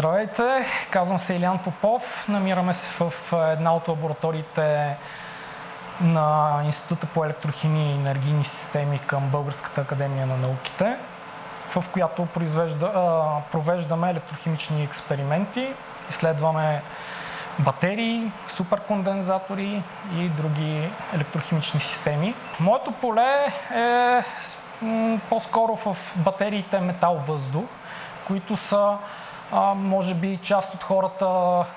Здравейте, казвам се Илян Попов. Намираме се в една от лабораториите на Института по електрохимия и енергийни системи към Българската академия на науките, в която провеждаме електрохимични експерименти, изследваме батерии, суперкондензатори и други електрохимични системи. Моето поле е по-скоро в батериите метал-въздух, които са може би част от хората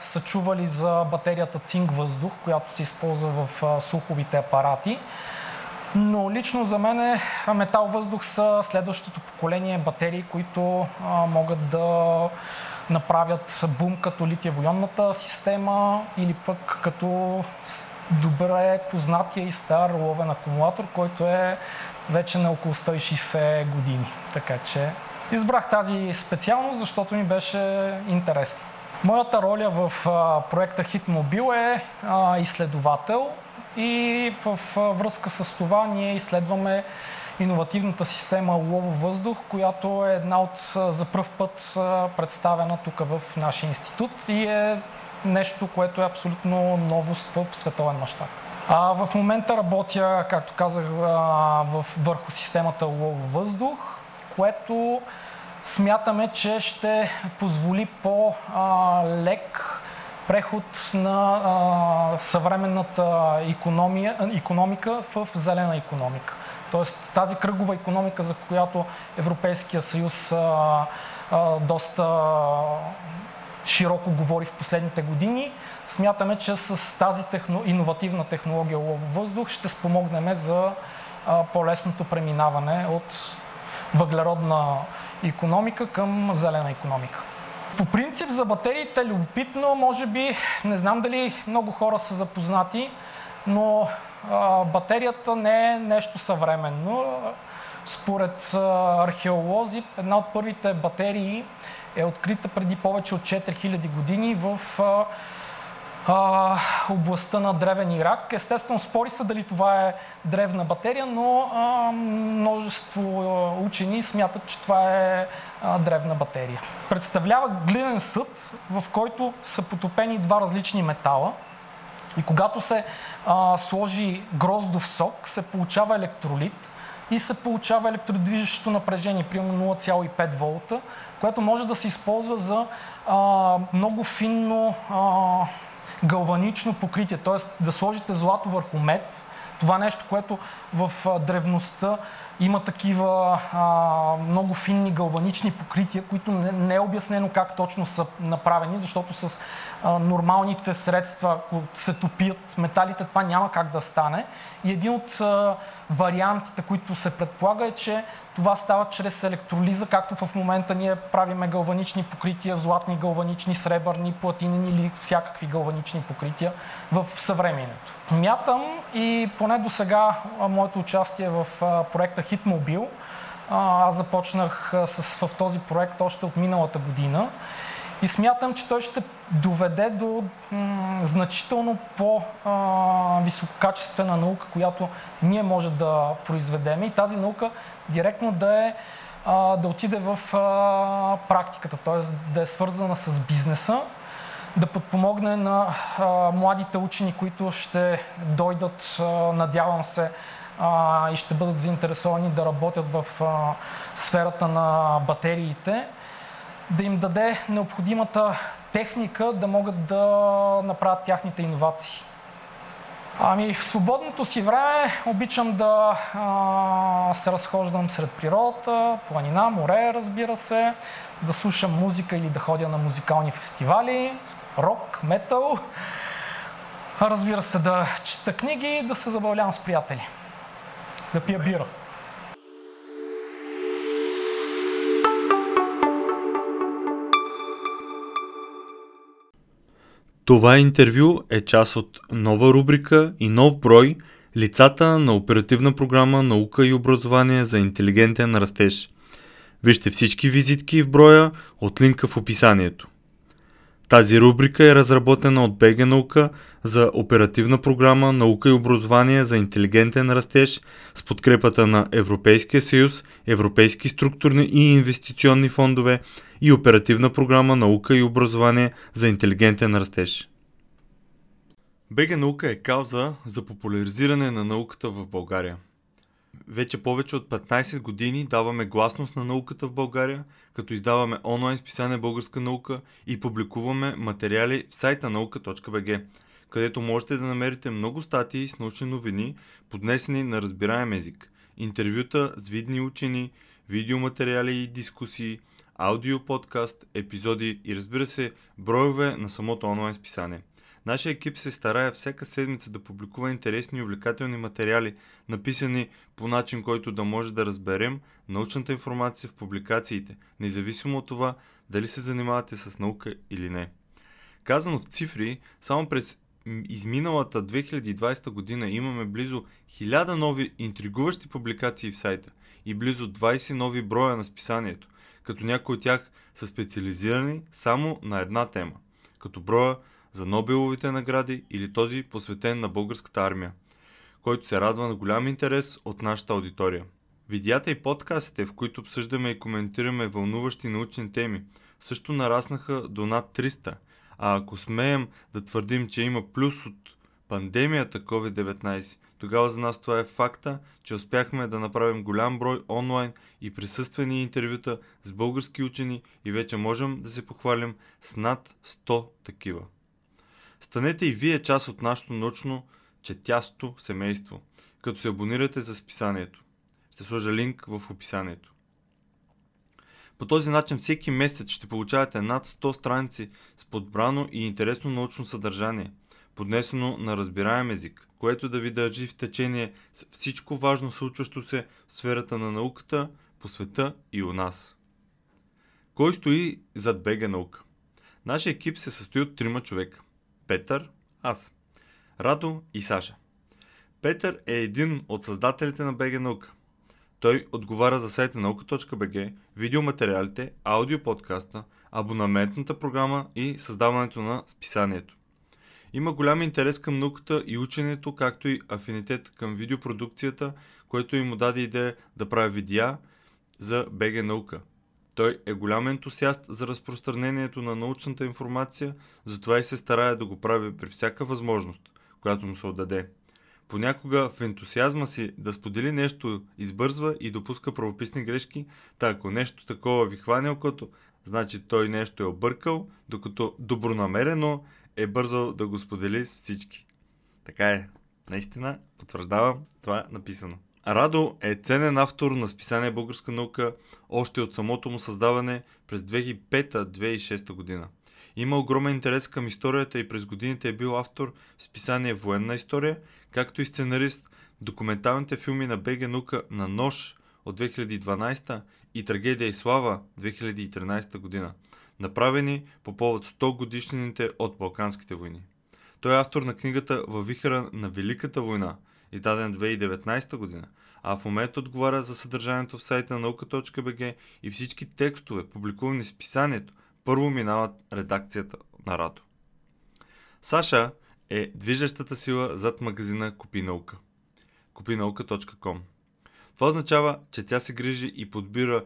са чували за батерията цинк-въздух, която се използва в а, слуховите апарати. Но лично за мен метал-въздух са следващото поколение батерии, които могат да направят бум като литиево система или пък като добре познатия и стар ловен акумулатор, който е вече на около 160 години. Така че избрах тази специалност, защото ми беше интересно. Моята роля в проекта Hitmobil е изследовател и в връзка с това ние изследваме иновативната система Лово-въздух, която е една от за пръв път представена тук в нашия институт и е нещо, което е абсолютно новост в световен мащаб. А, в момента работя, както казах, върху системата Лово-въздух, което смятаме, че ще позволи по-лек преход на съвременната економия, економика в зелена економика. Тоест тази кръгова економика, за която Европейския съюз доста широко говори в последните години, смятаме, че с тази техно, иновативна технология лов въздух ще спомогнем за по-лесното преминаване от въглеродна економика към зелена економика. По принцип за батериите любопитно, може би, не знам дали много хора са запознати, но а, батерията не е нещо съвременно. Според а, археолози, една от първите батерии е открита преди повече от 4000 години в а, а, областта на древен Ирак. Естествено, спори се дали това е древна батерия, но множество учени смятат, че това е древна батерия. Представлява глинен съд, в който са потопени два различни метала. И когато се а, сложи гроздов сок, се получава електролит и се получава електродвижещо напрежение, примерно 0,5 волта, което може да се използва за а, много финно а, галванично покритие, т.е. да сложите злато върху мед, това нещо, което в древността има такива а, много финни галванични покрития, които не, не е обяснено как точно са направени, защото с а, нормалните средства, ако се топият металите, това няма как да стане. И един от а, вариантите, които се предполага е, че това става чрез електролиза, както в момента ние правиме галванични покрития, златни галванични, сребърни, платинени или всякакви галванични покрития в съвременето. Мятам и поне до сега моето участие в проекта Hitmobile, аз започнах с, в този проект още от миналата година. И смятам, че той ще доведе до м- значително по-висококачествена наука, която ние може да произведем. И тази наука директно да е да отиде в практиката, т.е. да е свързана с бизнеса, да подпомогне на младите учени, които ще дойдат, надявам се, и ще бъдат заинтересовани да работят в сферата на батериите, да им даде необходимата техника да могат да направят тяхните иновации. Ами в свободното си време обичам да а, се разхождам сред природата, планина, море, разбира се, да слушам музика или да ходя на музикални фестивали, рок, метал, разбира се да чета книги и да се забавлявам с приятели, да пия бира. Това интервю е част от нова рубрика и нов брой Лицата на оперативна програма Наука и образование за интелигентен растеж. Вижте всички визитки в броя от линка в описанието. Тази рубрика е разработена от БГ Наука за оперативна програма Наука и образование за интелигентен растеж с подкрепата на Европейския съюз, Европейски структурни и инвестиционни фондове и оперативна програма Наука и образование за интелигентен растеж. БГ Наука е кауза за популяризиране на науката в България. Вече повече от 15 години даваме гласност на науката в България, като издаваме онлайн списание Българска наука и публикуваме материали в сайта наука.bg, където можете да намерите много статии с научни новини, поднесени на разбираем език, интервюта с видни учени, видеоматериали и дискусии, аудио подкаст, епизоди и разбира се, броеве на самото онлайн списание – Нашия екип се старае всяка седмица да публикува интересни и увлекателни материали, написани по начин, който да може да разберем научната информация в публикациите, независимо от това дали се занимавате с наука или не. Казано в цифри, само през изминалата 2020 година имаме близо 1000 нови интригуващи публикации в сайта и близо 20 нови броя на списанието, като някои от тях са специализирани само на една тема, като броя за Нобеловите награди или този посветен на българската армия, който се радва на голям интерес от нашата аудитория. Видеята и подкастите, в които обсъждаме и коментираме вълнуващи научни теми, също нараснаха до над 300, а ако смеем да твърдим, че има плюс от пандемията COVID-19, тогава за нас това е факта, че успяхме да направим голям брой онлайн и присъствени интервюта с български учени и вече можем да се похвалим с над 100 такива. Станете и вие част от нашето научно четясто семейство, като се абонирате за списанието. Ще сложа линк в описанието. По този начин всеки месец ще получавате над 100 страници с подбрано и интересно научно съдържание, поднесено на разбираем език, което да ви държи в течение с всичко важно случващо се в сферата на науката, по света и у нас. Кой стои зад БГ наука? Нашия екип се състои от трима човека – Петър, аз, Радо и Саша. Петър е един от създателите на БГ Наука. Той отговаря за сайта наука.bg, видеоматериалите, аудиоподкаста, абонаментната програма и създаването на списанието. Има голям интерес към науката и ученето, както и афинитет към видеопродукцията, което им даде идея да прави видеа за БГ Наука – той е голям ентусиаст за разпространението на научната информация, затова и се старае да го прави при всяка възможност, която му се отдаде. Понякога в ентусиазма си да сподели нещо избързва и допуска правописни грешки, та ако нещо такова ви хване окото, значи той нещо е объркал, докато добронамерено е бързал да го сподели с всички. Така е. Наистина, потвърждавам това написано. Радо е ценен автор на списание Българска наука още от самото му създаване през 2005-2006 година. Има огромен интерес към историята и през годините е бил автор в списание Военна история, както и сценарист в документалните филми на БГ Наука на Нож от 2012 и Трагедия и слава 2013 година, направени по повод 100 годишнините от Балканските войни. Той е автор на книгата Във вихара на Великата война – издаден 2019 година, а в момента отговаря за съдържанието в сайта наука.bg и всички текстове, публикувани в писанието, първо минават редакцията на Радо. Саша е движещата сила зад магазина Купи наука. Купинаука.com Това означава, че тя се грижи и подбира